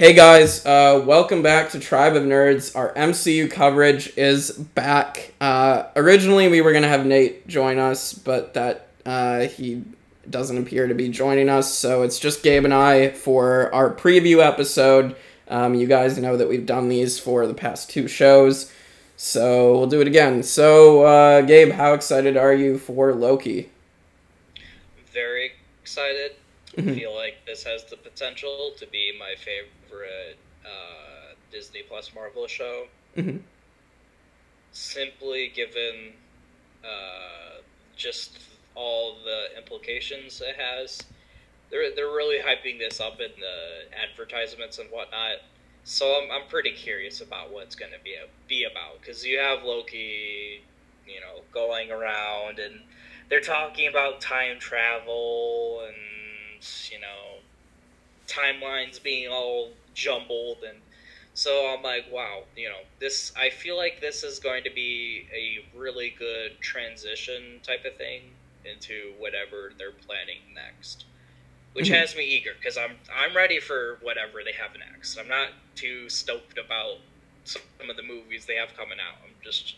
Hey guys, uh, welcome back to Tribe of Nerds. Our MCU coverage is back. Uh, originally, we were gonna have Nate join us, but that uh, he doesn't appear to be joining us, so it's just Gabe and I for our preview episode. Um, you guys know that we've done these for the past two shows, so we'll do it again. So, uh, Gabe, how excited are you for Loki? Very excited. I feel like this has the potential to be my favorite uh, Disney Plus Marvel show. Mhm. Simply given uh, just all the implications it has. They're, they're really hyping this up in the advertisements and whatnot. So I'm, I'm pretty curious about what's going to be be about because you have Loki, you know, going around and they're talking about time travel and you know timelines being all jumbled and so I'm like wow you know this I feel like this is going to be a really good transition type of thing into whatever they're planning next which Mhm. has me eager because I'm I'm ready for whatever they have next I'm not too stoked about some of the movies they have coming out I'm just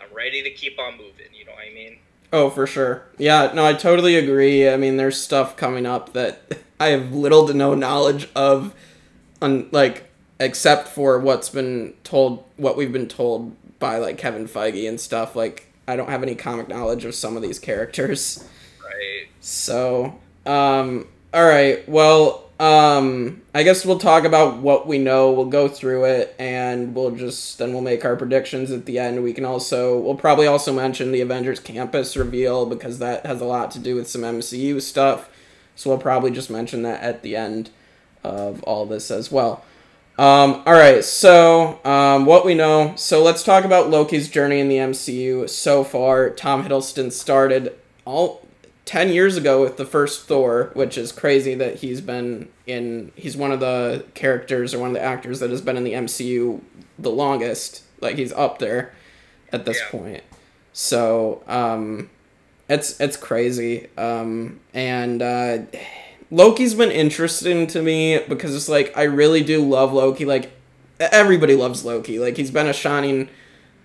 I'm ready to keep on moving you know what I mean Oh, for sure. Yeah, no, I totally agree. I mean, there's stuff coming up that I have little to no knowledge of, un- like, except for what's been told, what we've been told by, like, Kevin Feige and stuff. Like, I don't have any comic knowledge of some of these characters. right So, um, alright, well, um, I guess we'll talk about what we know. We'll go through it and we'll just, then we'll make our predictions at the end. We can also, we'll probably also mention the Avengers Campus reveal because that has a lot to do with some MCU stuff. So we'll probably just mention that at the end of all this as well. Um, all right, so um, what we know. So let's talk about Loki's journey in the MCU so far. Tom Hiddleston started all 10 years ago with the first Thor, which is crazy that he's been in. He's one of the characters or one of the actors that has been in the MCU the longest. Like he's up there at this Yeah. point. So um, it's it's crazy. Um, and uh, Loki's been interesting to me because it's like I really do love Loki. Like everybody loves Loki. Like he's been a shining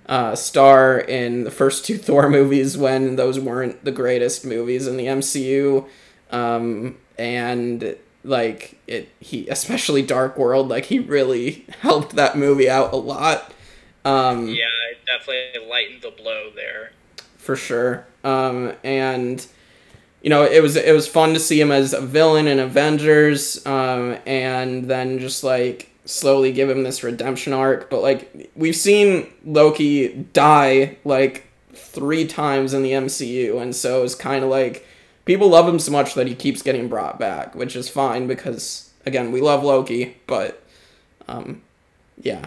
uh, star in the first two Thor movies when those weren't the greatest movies in the MCU. Um, and like it, he especially Dark World. Like he really helped that movie out a lot. Um, Yeah, it definitely lightened the blow there. for sure. Um, and you know, it was it was fun to see him as a villain in Avengers, um, and then just like slowly give him this redemption arc. But like we've seen Loki die like three times in the MCU, and so it's kind of like people love him so much that he keeps getting brought back, which is fine because again we love Loki. But um, yeah,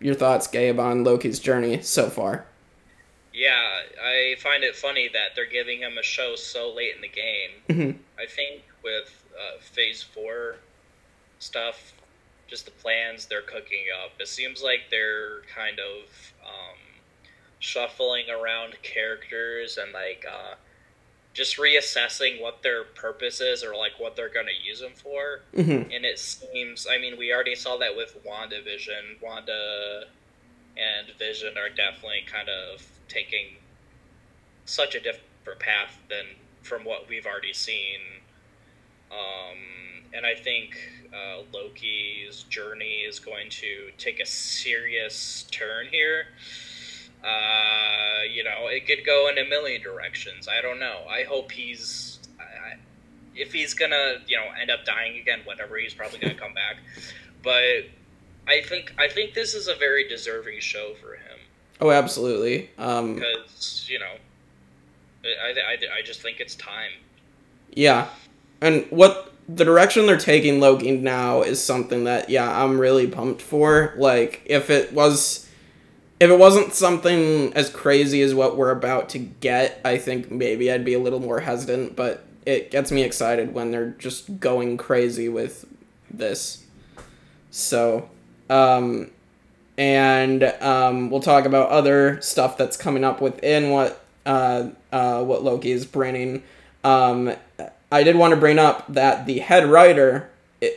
your thoughts, Gabe, on Loki's journey so far? Yeah, I find it funny that they're giving him a show so late in the game. Mhm. I think with uh, Phase 4 stuff, just the plans they're cooking up, it seems like they're kind of um, shuffling around characters and like uh, just reassessing what their purpose is or like what they're going to use them for. hmm and it seems i mean we already saw that with wandavision wanda and vision are definitely kind of taking such a different path than from what we've already seen. Um, and i think uh, loki's journey is going to take a serious turn here. Uh, you know it could go in a million directions. I don't know. I hope he's I, if he's gonna you know end up dying again whatever he's probably gonna come back. But i think i think this is a very deserving show for him Oh, absolutely. Um, because you know I, I, I just think it's time yeah, and what the direction they're taking Loki now is something that yeah, I'm really pumped for. Like, if it was, if it wasn't something as crazy as what we're about to get, I think maybe I'd be a little more hesitant. But it gets me excited when they're just going crazy with this. So, um, and um, we'll talk about other stuff that's coming up within what uh, uh, what Loki is bringing. Um, I did want to bring up that the head writer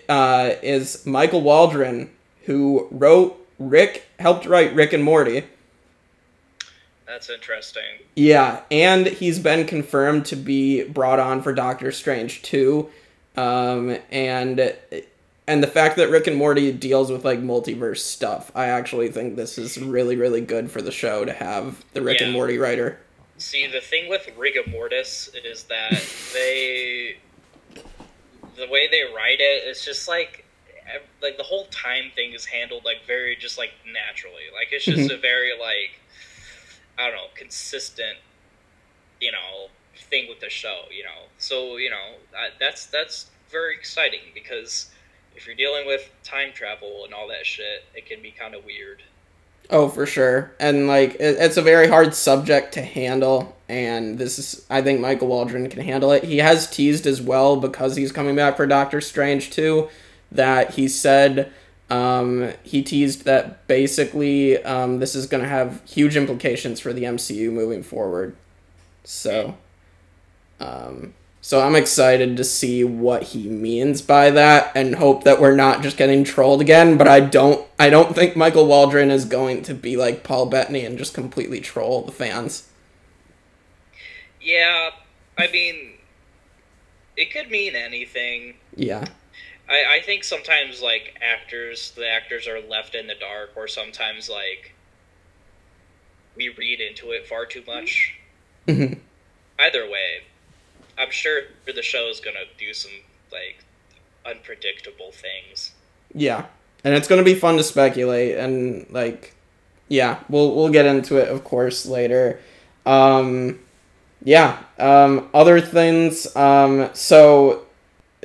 uh, is Michael Waldron, who wrote Rick, helped write Rick and Morty. That's interesting. Yeah, and he's been confirmed to be brought on for Doctor Strange too, um, and and the fact that Rick and Morty deals with like multiverse stuff, I actually think this is really really good for the show to have the Rick yeah. and Morty writer. See, the thing with Rick and Morty's is that they, the way they write it, it's just like like the whole time thing is handled like very just like naturally. Like it's just mm-hmm. a very like I don't know consistent, you know, thing with the show. You know, so you know that's that's very exciting because if you're dealing with time travel and all that shit, it can be kind of weird. Oh, for sure. And like it, it's a very hard subject to handle and this is I think Michael Waldron can handle it. He has teased as well because he's coming back for Doctor Strange too that he said um, he teased that basically um, this is going to have huge implications for the MCU moving forward. So, um, so I'm excited to see what he means by that, and hope that we're not just getting trolled again. But I don't, I don't think Michael Waldron is going to be like Paul Bettany and just completely troll the fans. Yeah, I mean, it could mean anything. Yeah. I, I think sometimes like actors the actors are left in the dark or sometimes like we read into it far too much. Mm-hmm. Either way, I'm sure the show is gonna do some like unpredictable things. Yeah, and it's gonna be fun to speculate and like, yeah, we'll we'll get into it of course later. Um, yeah. Um, other things. Um, so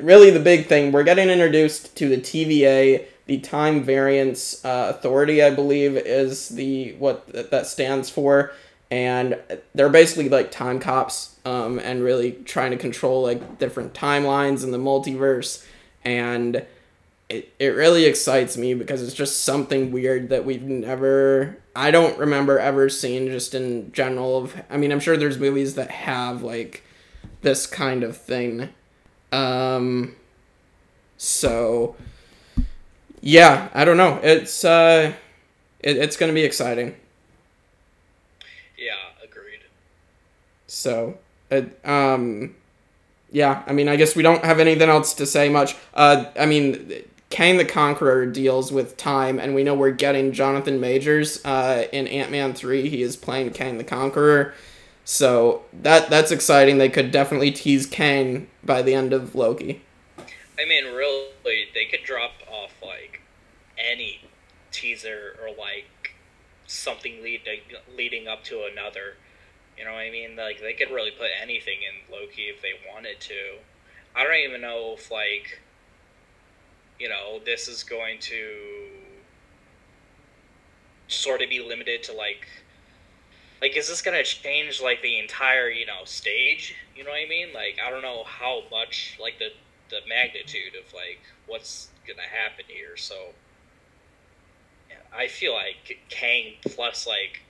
really the big thing we're getting introduced to the TVA the time variance uh, authority I believe is the what that stands for and they're basically like time cops um, and really trying to control like different timelines in the multiverse and it, it really excites me because it's just something weird that we've never I don't remember ever seeing just in general of I mean I'm sure there's movies that have like this kind of thing um, so yeah, I don't know. It's uh, it, it's gonna be exciting. Yeah, agreed. So, it, um, yeah, I mean, I guess we don't have anything else to say much. Uh, I mean, Kang the Conqueror deals with time, and we know we're getting Jonathan Majors uh, in Ant Man three. He is playing Kang the Conqueror. So that that's exciting. They could definitely tease Kang by the end of Loki. I mean, really, they could drop off like any teaser or like something leading leading up to another. You know what I mean? Like they could really put anything in Loki if they wanted to. I don't even know if like you know this is going to sort of be limited to like like is this gonna change like the entire you know stage you know what i mean like i don't know how much like the the magnitude of like what's gonna happen here so i feel like kang plus like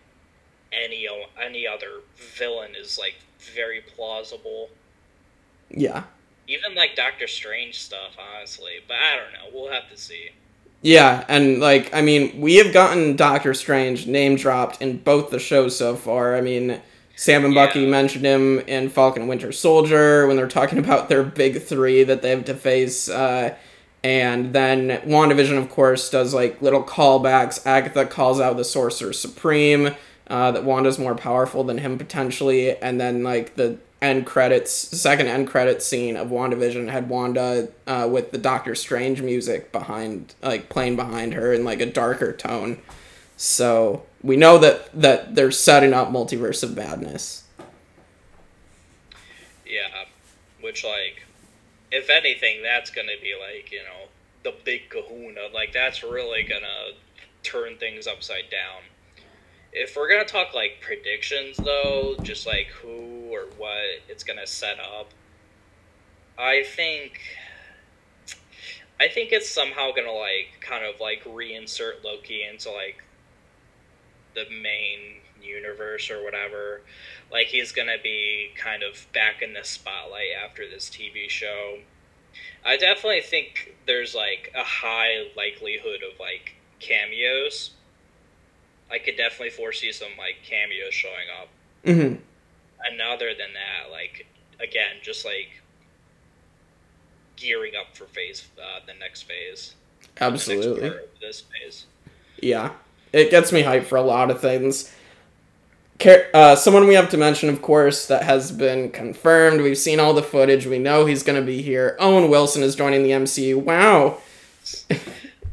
any any other villain is like very plausible yeah even like doctor strange stuff honestly but i don't know we'll have to see yeah, and like I mean, we have gotten Doctor Strange name dropped in both the shows so far. I mean, Sam and Bucky yeah. mentioned him in Falcon and Winter Soldier when they're talking about their big three that they have to face. Uh, and then WandaVision, of course, does like little callbacks. Agatha calls out the Sorcerer Supreme, uh, that Wanda's more powerful than him potentially. And then like the end credits, second end credits scene of WandaVision had Wanda uh, with the Doctor Strange music behind, like playing behind her in like a darker tone. So we know that that they're setting up Multiverse of Madness. Yeah, which like, if anything, that's gonna be like you know the big Kahuna. Like that's really gonna turn things upside down if we're gonna talk like predictions though, just like who or what it's gonna set up, I think I think it's somehow gonna like kind of like reinsert Loki into like the main universe or whatever. Like he's gonna be kind of back in the spotlight after this TV show. I definitely think there's like a high likelihood of like cameos. I could definitely foresee some like cameos showing up. Mm-hmm. And other than that, like again, just like gearing up for phase uh, the next phase. Absolutely. Next this phase. Yeah, it gets me hyped for a lot of things. Uh, someone we have to mention, of course, that has been confirmed. We've seen all the footage. We know he's going to be here. Owen Wilson is joining the MCU. Wow. it's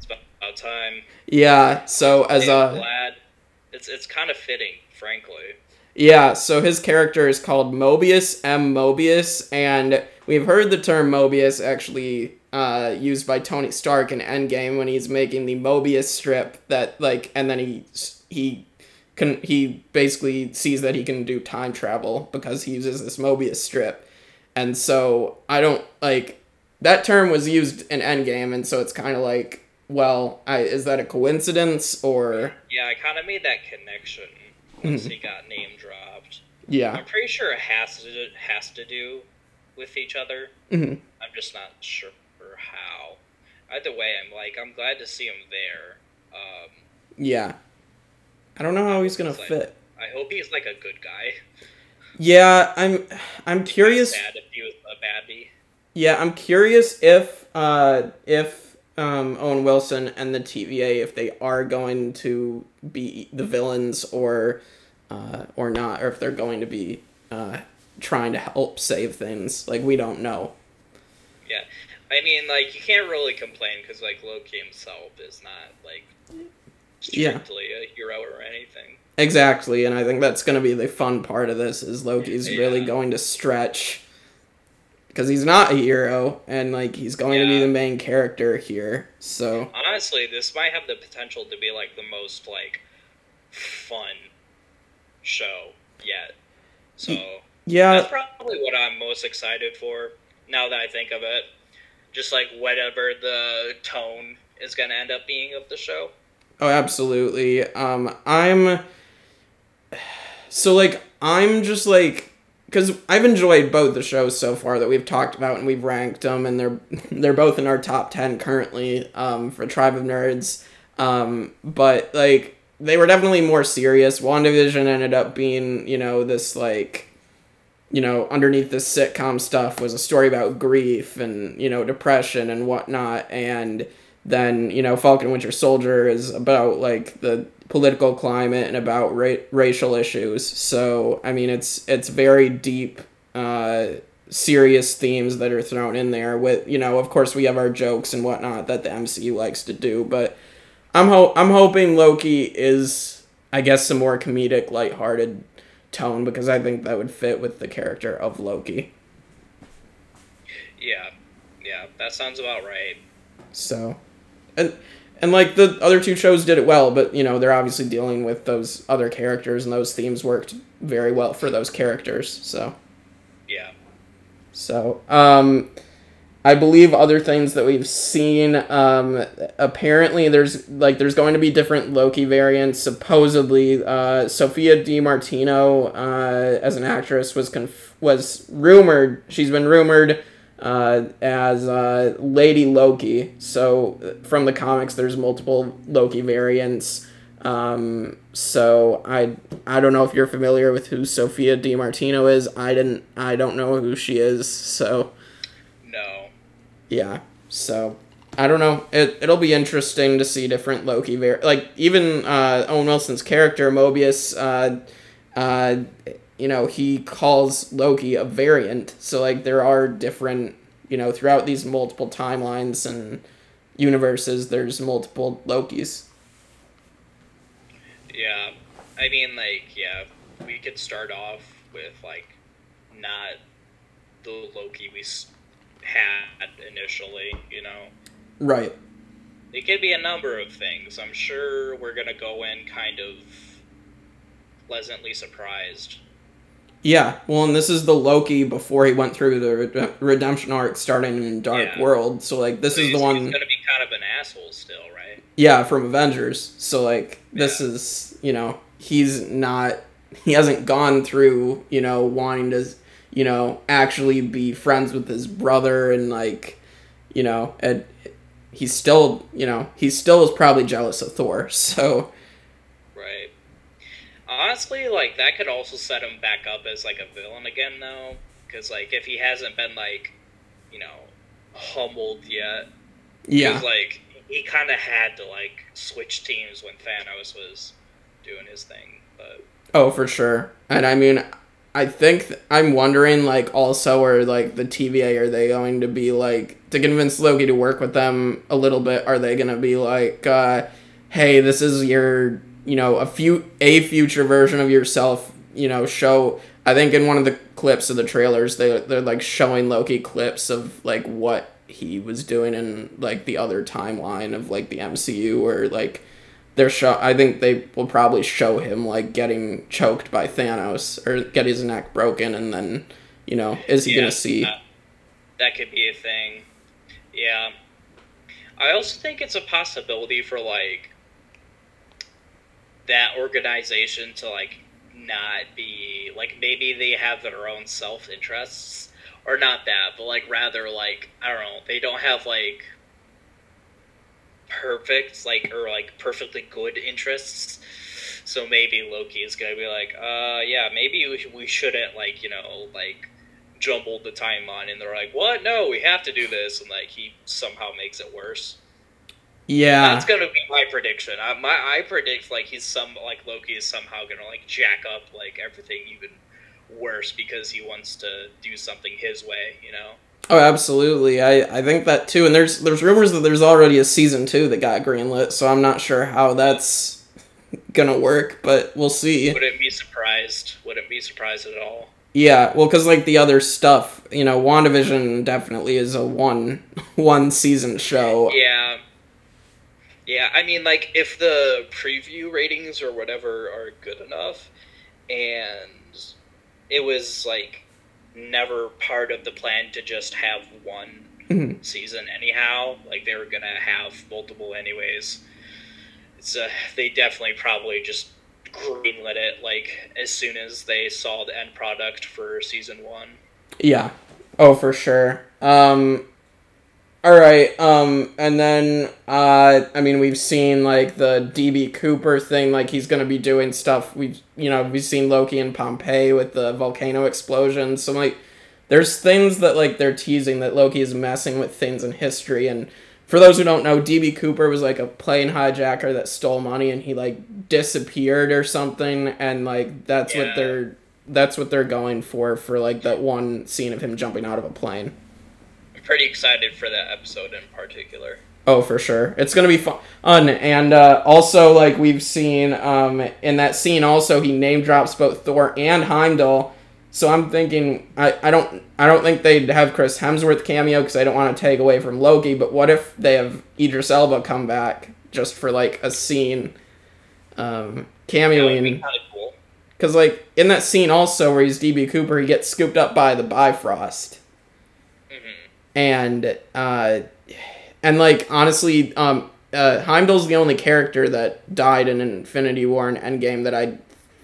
about time. Yeah. So as a uh, it's it's kind of fitting, frankly. Yeah. So his character is called Mobius M. Mobius, and we've heard the term Mobius actually uh, used by Tony Stark in Endgame when he's making the Mobius strip that like, and then he he can he basically sees that he can do time travel because he uses this Mobius strip. And so I don't like that term was used in Endgame and so it's kind of like well, I, is that a coincidence or Yeah, I kind of made that connection once mm-hmm. he got name dropped. Yeah. I'm pretty sure it has to has to do with each other. Mm-hmm. I'm just not sure how. Either way, I'm like I'm glad to see him there. Um, yeah. I don't know how he's gonna fit. I hope he's like a good guy. Yeah, I'm. I'm curious. Bad if he was a baddie. Yeah, I'm curious if uh, if um, Owen Wilson and the TVA if they are going to be the villains or uh, or not, or if they're going to be uh, trying to help save things. Like we don't know. Yeah, I mean, like you can't really complain because like Loki himself is not like strictly yeah. a hero or anything. Exactly, and I think that's going to be the fun part of this is Loki's yeah. really going to stretch because he's not a hero and like he's going yeah. to be the main character here. So honestly, this might have the potential to be like the most like fun show yet. So yeah, that's probably what I'm most excited for now that I think of it. Just like whatever the tone is going to end up being of the show. Oh, absolutely. Um, I'm so like I'm just like because I've enjoyed both the shows so far that we've talked about and we've ranked them, and they're they're both in our top ten currently um, for Tribe of Nerds. Um, but like they were definitely more serious. WandaVision ended up being you know this like you know underneath this sitcom stuff was a story about grief and you know depression and whatnot and then you know Falcon Winter Soldier is about like the political climate and about ra- racial issues. So I mean, it's it's very deep, uh, serious themes that are thrown in there. With you know, of course, we have our jokes and whatnot that the MCU likes to do, but I'm ho- I'm hoping Loki is, I guess, some more comedic, lighthearted tone because I think that would fit with the character of Loki. Yeah, yeah, that sounds about right. So and and like the other two shows did it well, but you know they're obviously dealing with those other characters, and those themes worked very well for those characters. So yeah. So um, I believe other things that we've seen. Um, apparently, there's like there's going to be different Loki variants. Supposedly, uh, Sophia Di Martino uh, as an actress was conf- was rumored. She's been rumored uh, as uh, Lady Loki. So from the comics, there's multiple Loki variants. Um, so I I don't know if you're familiar with who Sophia Di Martino is. I didn't. I don't know who she is. So no. Yeah. So I don't know. It it'll be interesting to see different Loki var like even uh, Owen Wilson's character Mobius. Uh, uh, you know, he calls Loki a variant. So like there are different, you know, throughout these multiple timelines and universes, there's multiple Lokis. Yeah. I mean like, yeah, we could start off with like not the Loki we had initially, you know. Right. It could be a number of things. I'm sure we're going to go in kind of pleasantly surprised yeah, well, and this is the Loki before he went through the redemption arc, starting in Dark yeah. World. So like, this so is the one. He's gonna be kind of an asshole still, right? Yeah, from Avengers. So like, this yeah. is you know he's not he hasn't gone through you know wanting to you know actually be friends with his brother and like you know, and he's still, you know, he still is probably jealous of Thor. So. Honestly, like that could also set him back up as like a villain again, though, because like if he hasn't been like, you know, humbled yet, yeah, like he kind of had to like switch teams when Thanos was doing his thing, but oh for sure. And I mean, I think th- I'm wondering like also are like the TVA are they going to be like to convince Loki to work with them a little bit? Are they going to be like, uh, hey, this is your you know a few a future version of yourself? You know, show. I think in one of the clips of the trailers they they're like showing Loki clips of like what he was doing in like the other timeline of like the MCU or like they're show I think they will probably show him like getting choked by Thanos or get his neck broken and then you know is he Yeah, gonna see that, that could be a thing. Yeah. I also think it's a possibility for like that organization to like not be like maybe they have their own self interests or not that, but like rather like I don't know, they don't have like perfect like or like perfectly good interests. So maybe Loki is gonna be like, uh, yeah, maybe we, we shouldn't like you know like jumbled the timeline, and they're like, what? No, we have to do this, and like he somehow makes it worse. Yeah That's gonna be my prediction. I, my I predict like he's some like Loki is somehow gonna like jack up like everything even worse because he wants to do something his way. You know. oh absolutely I I think that too and there's there's rumors that there's already a season two that got greenlit so I'm not sure how that's gonna work but we'll see Wouldn't be surprised. Wouldn't be surprised at all. yeah well because like the other stuff you know WandaVision definitely is a one one season show Yeah. Yeah, I mean, like, if the preview ratings or whatever are good enough, and it was, like, never part of the plan to just have one Mhm. season anyhow, like, they were gonna have multiple anyways. It's, uh, they definitely probably just greenlit it, like, as soon as they saw the end product for season one. Yeah. Oh, for sure. Um all right. Um and then uh I mean we've seen like the DB Cooper thing like he's going to be doing stuff. We've you know, we've seen Loki in Pompeii with the volcano explosion. So like there's things that like they're teasing that Loki is messing with things in history and for those who don't know, DB Cooper was like a plane hijacker that stole money and he like disappeared or something and like that's Yeah. what they're that's what they're going for for like that one scene of him jumping out of a plane. Pretty excited for that episode in particular. Oh, for sure. It's gonna be fun. And uh, also, like we've seen um, in that scene, also he name drops both Thor and Heimdall. So I'm thinking, I, I don't I don't think they'd have Chris Hemsworth cameo because I don't want to take away from Loki. But what if they have Idris Elba come back just for like a scene, um, That would be cameoing? kind of cool. Because like in that scene also where he's DB Cooper, he gets scooped up by the Bifrost. And uh and like honestly um uh Heimdall's the only character that died in Infinity War and Endgame that I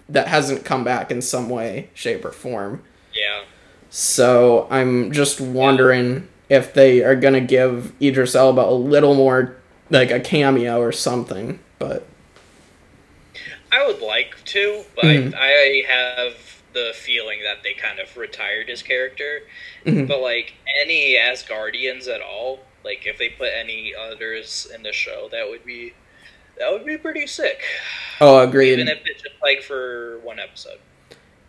that hasn't come back in some way shape or form Yeah. so I'm just wondering if they are gonna give Idris Elba a little more like a cameo or something but I would like to, but Mhm. I, I have the feeling that they kind of retired his character. Mhm. But like any Asgardians at all, like if they put any others in the show, that would be that would be pretty sick. oh agreed Even if it's just like for one episode.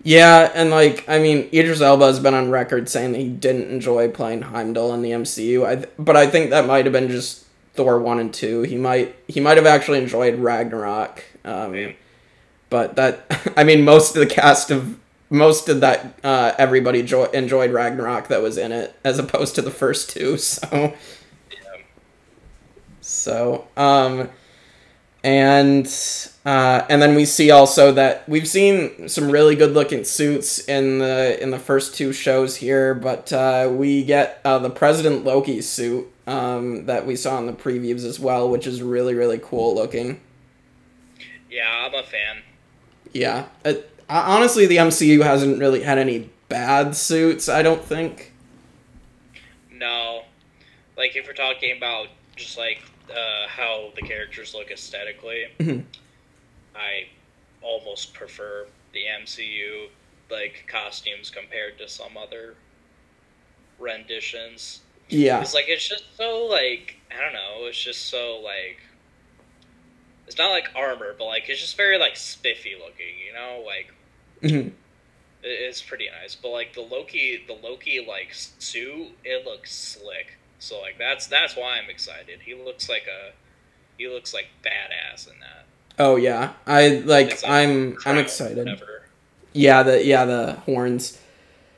Yeah, and like I mean, Idris Elba has been on record saying that he didn't enjoy playing Heimdall in the MCU. I th- but I think that might have been just Thor one and two. He might he might have actually enjoyed Ragnarok. Um, Yeah. But that I mean, most of the cast of most of that uh, everybody jo- enjoyed Ragnarok that was in it, as opposed to the first two. So Yeah. so um, and uh, and then we see also that we've seen some really good looking suits in the in the first two shows here, but uh, we get uh, the President Loki suit um, that we saw in the previews as well, which is really really cool looking. Yeah, I'm a fan. Yeah, honestly, the MCU hasn't really had any bad suits. I don't think. No. like if we're talking about just like uh, how the characters look aesthetically, Mhm. I almost prefer the MCU like costumes compared to some other renditions. Yeah. It's like it's just so like I don't know. It's just so like it's not like armor, but like it's just very like spiffy looking. You know, like Mhm. it's pretty nice. But like the Loki, the Loki like suit, it looks slick. So like that's that's why I'm excited. He looks like a he looks like badass in that. Oh yeah. I like like I'm I'm excited. Whatever. Yeah, the yeah, the horns.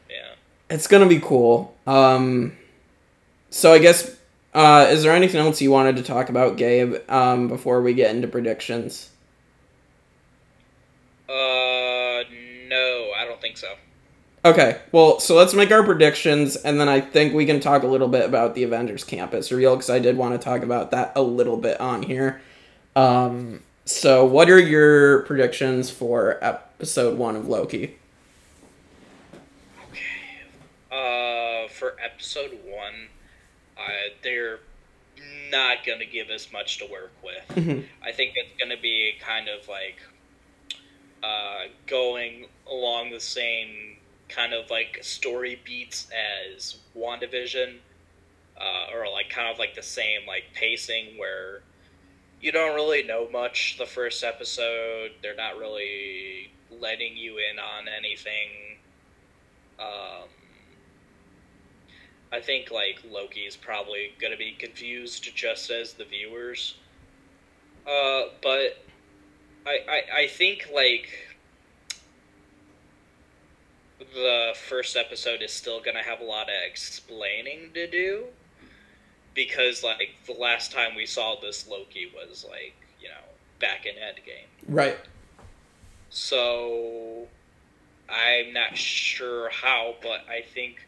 Yeah. It's gonna be cool. Um, so I guess, uh, is there anything else you wanted to talk about, Gabe, um, before we get into predictions? Uh, no, I don't think so. Okay, well, so let's make our predictions, and then I think we can talk a little bit about the Avengers Campus reveal because I did want to talk about that a little bit on here. Um, so what are your predictions for episode one of Loki? Okay, uh, for episode one, uh, they're not gonna give us much to work with. Mhm. I think it's gonna be kind of like uh, going along the same kind of like story beats as WandaVision, uh, or like kind of like the same like pacing where you don't really know much the first episode. They're not really letting you in on anything. Um, I think like Loki is probably gonna be confused just as the viewers. Uh, but I, I I think like the first episode is still gonna have a lot of explaining to do because like the last time we saw this Loki was like you know back in Endgame. Right. So I'm not sure how, but I think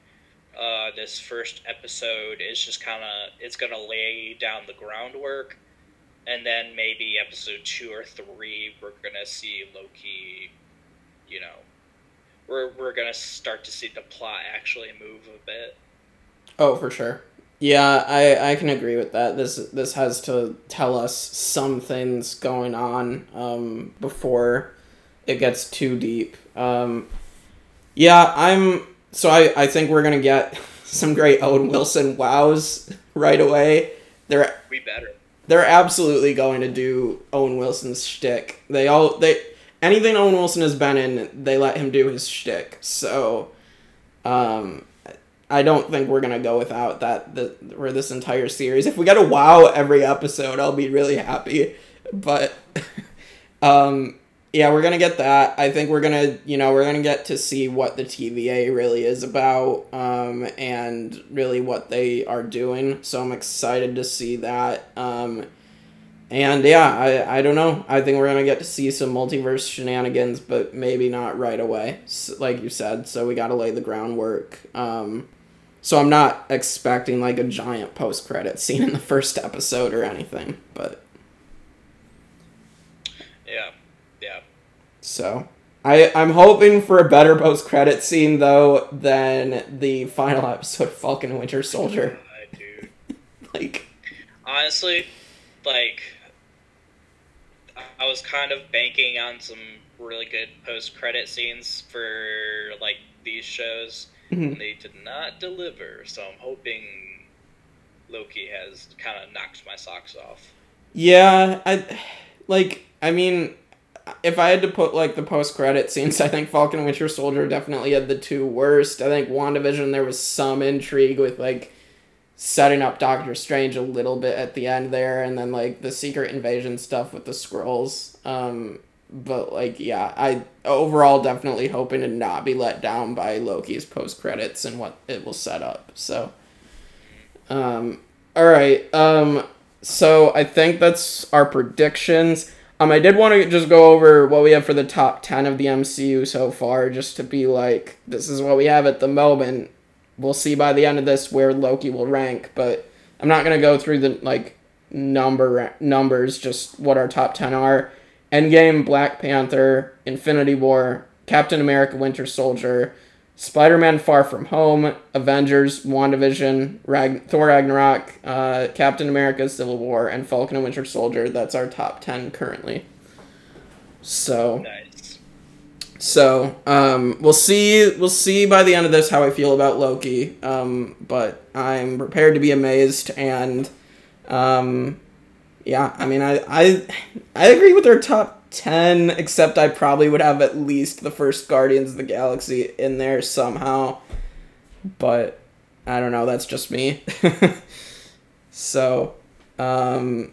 uh, this first episode is just kind of it's gonna lay down the groundwork, and then maybe episode two or three we're gonna see Loki. You know, we're we're gonna start to see the plot actually move a bit. Oh, for sure. Yeah, I, I can agree with that. This this has to tell us some things going on um, before it gets too deep. Um, yeah, I'm so I, I think we're gonna get some great Owen Wilson wows right away. They're We better. They're absolutely going to do Owen Wilson's shtick. They all they anything Owen Wilson has been in, they let him do his shtick. So, um, I don't think we're gonna go without that the, for this entire series. If we get a wow every episode, I'll be really happy. But, um, yeah, we're gonna get that. I think we're gonna, you know, we're gonna get to see what the TVA really is about, um, and really what they are doing. So I'm excited to see that. Um, and yeah, I, I don't know. I think we're gonna get to see some multiverse shenanigans, but maybe not right away, like you said. So we gotta lay the groundwork. Um, so I'm not expecting like a giant post credit scene in the first episode or anything, but Yeah, yeah. So I I'm hoping for a better post credit scene though than the final episode of Falcon and Winter Soldier. Uh, dude. Like honestly, like I- was kind of banking on some really good post credit scenes for like these shows, Mhm. and they did not deliver. So I'm hoping Loki has kind of knocked my socks off. yeah, I like I mean if I had to put like the post credit scenes, I think Falcon Winter Soldier definitely had the two worst. I think WandaVision there was some intrigue with like setting up Doctor Strange a little bit at the end there and then like the secret invasion stuff with the scrolls. Um but like yeah, I overall definitely hoping to not be let down by Loki's post credits and what it will set up. So um all right. Um so I think that's our predictions. Um I did want to just go over what we have for the top 10 of the MCU so far just to be like this is what we have at the moment. We'll see by the end of this where Loki will rank, but I'm not going to go through the like number numbers just what our top 10 are. Endgame, Black Panther, Infinity War, Captain America Winter Soldier, Spider Man Far From Home, Avengers, WandaVision, Rag- Thor Ragnarok, uh, Captain America Civil War, and Falcon and Winter Soldier. That's our top 10 currently. So. Nice. So um, we'll see. We'll see by the end of this how I feel about Loki. Um, but I'm prepared to be amazed, and um, yeah, I mean, I, I I agree with their top ten, except I probably would have at least the first Guardians of the Galaxy in there somehow. But I don't know. That's just me. so, um,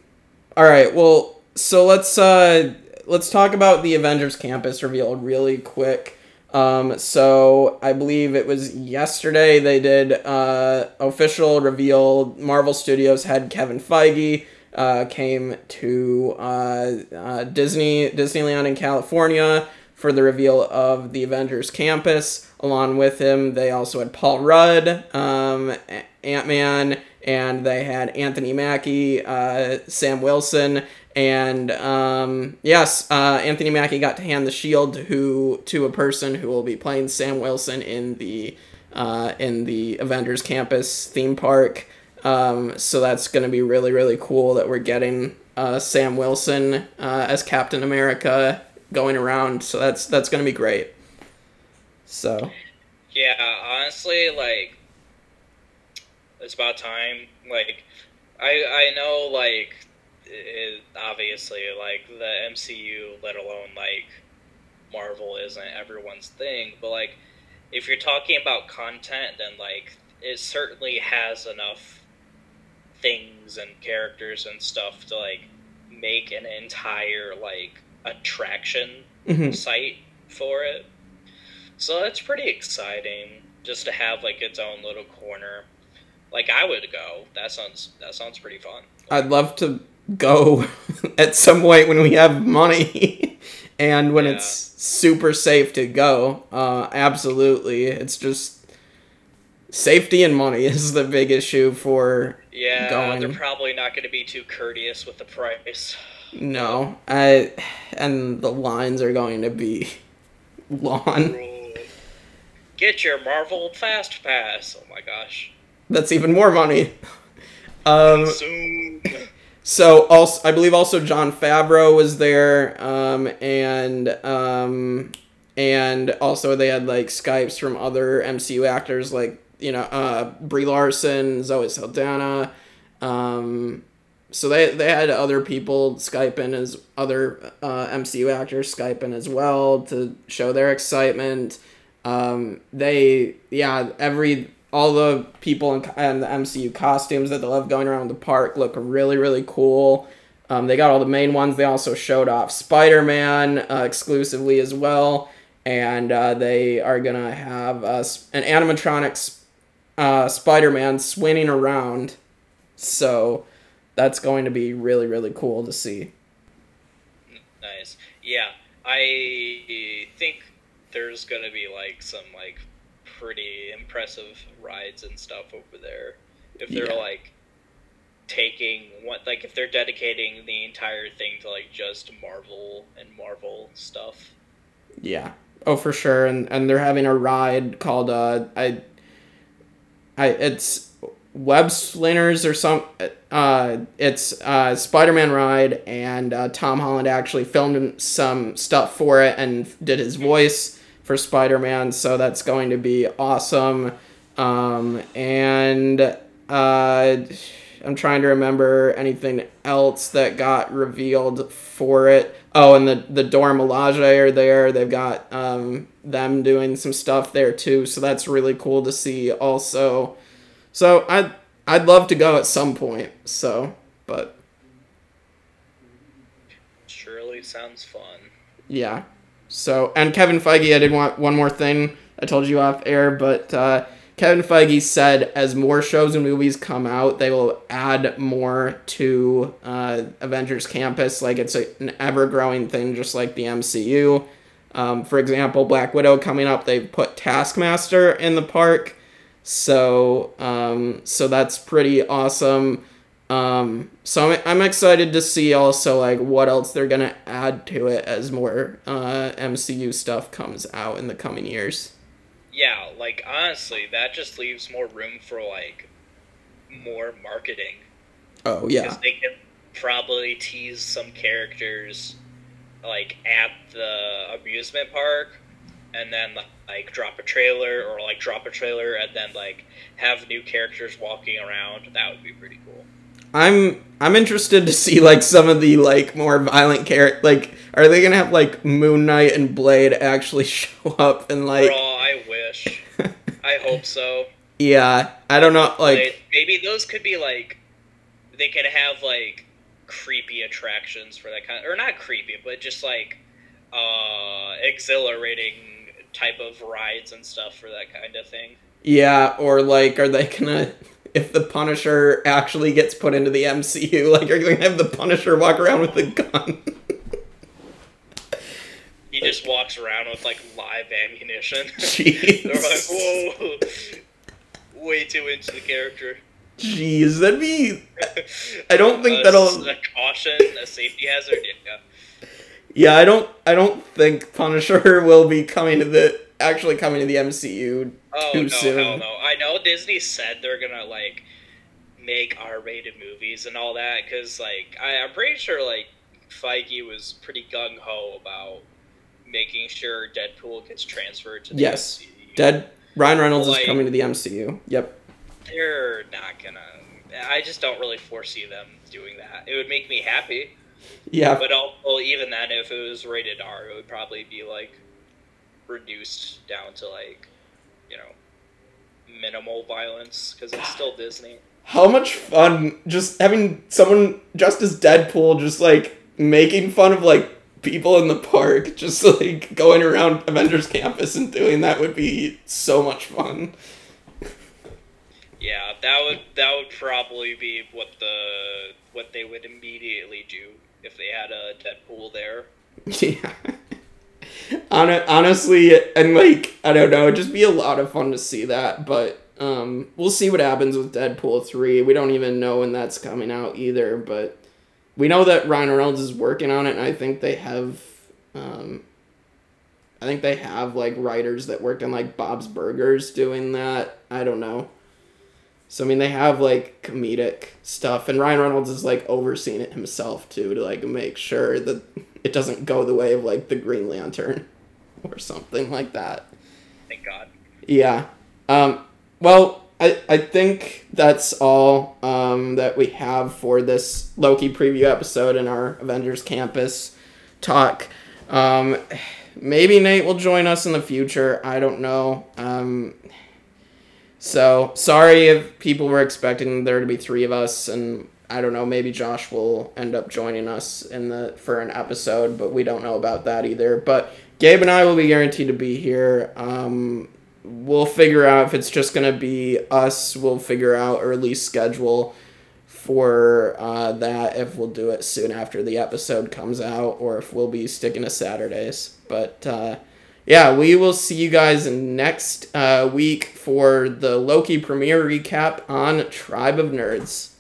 all right. Well, so let's uh let's talk about the Avengers campus reveal really quick. Um, so I believe it was yesterday they did uh, official reveal. Marvel Studios head Kevin Feige uh, came to uh, uh, Disney Disneyland in California for the reveal of the Avengers campus. Along with him, they also had Paul Rudd, um, Ant Man, and they had Anthony Mackie, uh, Sam Wilson, and um, yes, uh, Anthony Mackie got to hand the shield who to a person who will be playing Sam Wilson in the uh, in the Avengers Campus theme park. Um, so that's going to be really really cool that we're getting uh, Sam Wilson uh, as Captain America going around. So that's that's going to be great. So yeah, honestly, like it's about time. Like I I know like it, obviously like the MCU, let alone like Marvel, isn't everyone's thing. But like, if you're talking about content, then like it certainly has enough things and characters and stuff to like make an entire like attraction mm-hmm. site for it. So that's pretty exciting just to have like its own little corner. Like I would go. That sounds that sounds pretty fun. I'd love to go at some point when we have money and when yeah. it's super safe to go. Uh, absolutely. It's just safety and money is the big issue for yeah, going. they're probably not going to be too courteous with the price. No, I and the lines are going to be long. Get your Marvel Fast Pass. Oh my gosh. That's even more money. Um, so also, I believe also Jon Favreau was there, um, and um, and also they had like Skypes from other MCU actors like you know uh, Brie Larson, Zoe Saldana. Um, so they they had other people Skype in as other uh, MCU actors Skype in as well to show their excitement. Um, they yeah every all the people in, in the MCU costumes that they love going around the park look really, really cool. Um, they got all the main ones. They also showed off Spider Man uh, exclusively as well. And uh, they are going to have uh, an animatronic uh, Spider Man swinging around. So that's going to be really, really cool to see. Nice. Yeah. I think there's going to be like some like pretty impressive rides and stuff over there. If they're yeah. like taking what like if they're dedicating the entire thing to like just Marvel and Marvel stuff. Yeah. Oh, for sure. And and they're having a ride called uh I I it's Web Slingers or some uh it's uh Spider-Man ride and uh, Tom Holland actually filmed some stuff for it and did his voice for Spider-Man, so that's going to be awesome. Um, and uh, I'm trying to remember anything else that got revealed for it. Oh, and the the Dora Milaje are there. They've got um, them doing some stuff there too, so that's really cool to see. Also, so I'd I'd love to go at some point. So, but surely sounds fun. Yeah. So, and Kevin Feige, I did want one more thing. I told you off air, but uh, Kevin Feige said as more shows and movies come out, they will add more to uh, Avengers Campus. Like it's a, an ever growing thing, just like the MCU. Um, for example, Black Widow coming up, they've put Taskmaster in the park. So, um, so that's pretty awesome. Um, so I'm, I'm excited to see also like what else they're gonna add to it as more uh, MCU stuff comes out in the coming years. yeah, like honestly, that just leaves more room for like more marketing. Oh yeah. Because they can probably tease some characters like at the amusement park and then like drop a trailer or like drop a trailer and then like have new characters walking around that would be pretty cool I'm I'm interested to see like some of the like more violent character like are they gonna have like Moon Knight and Blade actually show up and like Bro, I wish. I hope so. Yeah. I don't know like maybe those could be like they could have like creepy attractions for that kind or not creepy, but just like uh exhilarating type of rides and stuff for that kind of thing. Yeah, or like, are they gonna, if the Punisher actually gets put into the MCU, like, are you gonna have the Punisher walk around with a gun? He just walks around with like live ammunition. Jeez. They're like, whoa, way too into the character. Jeez, that'd be. I don't think A that'll- A caution, a safety hazard. Yeah. Yeah, I don't. I don't think Punisher will be coming to the actually coming to the MCU Oh too no, soon. hell no! I know Disney said they're gonna like make R-rated movies and all that because like I, I'm pretty sure like Feige was pretty gung ho about making sure Deadpool gets transferred to the Yes. MCU. Dead. Ryan Reynolds Like- is coming to the MCU. Yep. They're not gonna. I just don't really foresee them doing that. It would make me happy, Yeah. but also even then, if it was rated R, it would probably be like reduced down to like you know minimal violence because it's still Disney. How much fun just having someone just as Deadpool just like making fun of like people in the park, just like going around Avengers campus and doing that would be so much fun. Yeah, that would that would probably be what the what they would immediately do if they had a Deadpool there. Yeah. Hon- honestly, and like I don't know, it'd just be a lot of fun to see that. But um, we'll see what happens with Deadpool three. We don't even know when that's coming out either. But we know that Ryan Reynolds is working on it, and I think they have. Um, I think they have like writers that worked on like Bob's Burgers doing that. I don't know. So I mean, they have like comedic stuff, and Ryan Reynolds is like overseeing it himself too to like make sure that it doesn't go the way of like the Green Lantern or something like that. Thank God. Yeah. Um, well, I, I think that's all um, that we have for this Loki preview episode in our Avengers Campus talk. Um, maybe Nate will join us in the future. I don't know. Um, so sorry if people were expecting there to be three of us, and I don't know. Maybe Josh will end up joining us in the for an episode, but we don't know about that either. But Gabe and I will be guaranteed to be here. Um, we'll figure out if it's just gonna be us. We'll figure out release schedule for uh, that if we'll do it soon after the episode comes out, or if we'll be sticking to Saturdays. But uh, yeah, we will see you guys next uh, week for the Loki premiere recap on Tribe of Nerds.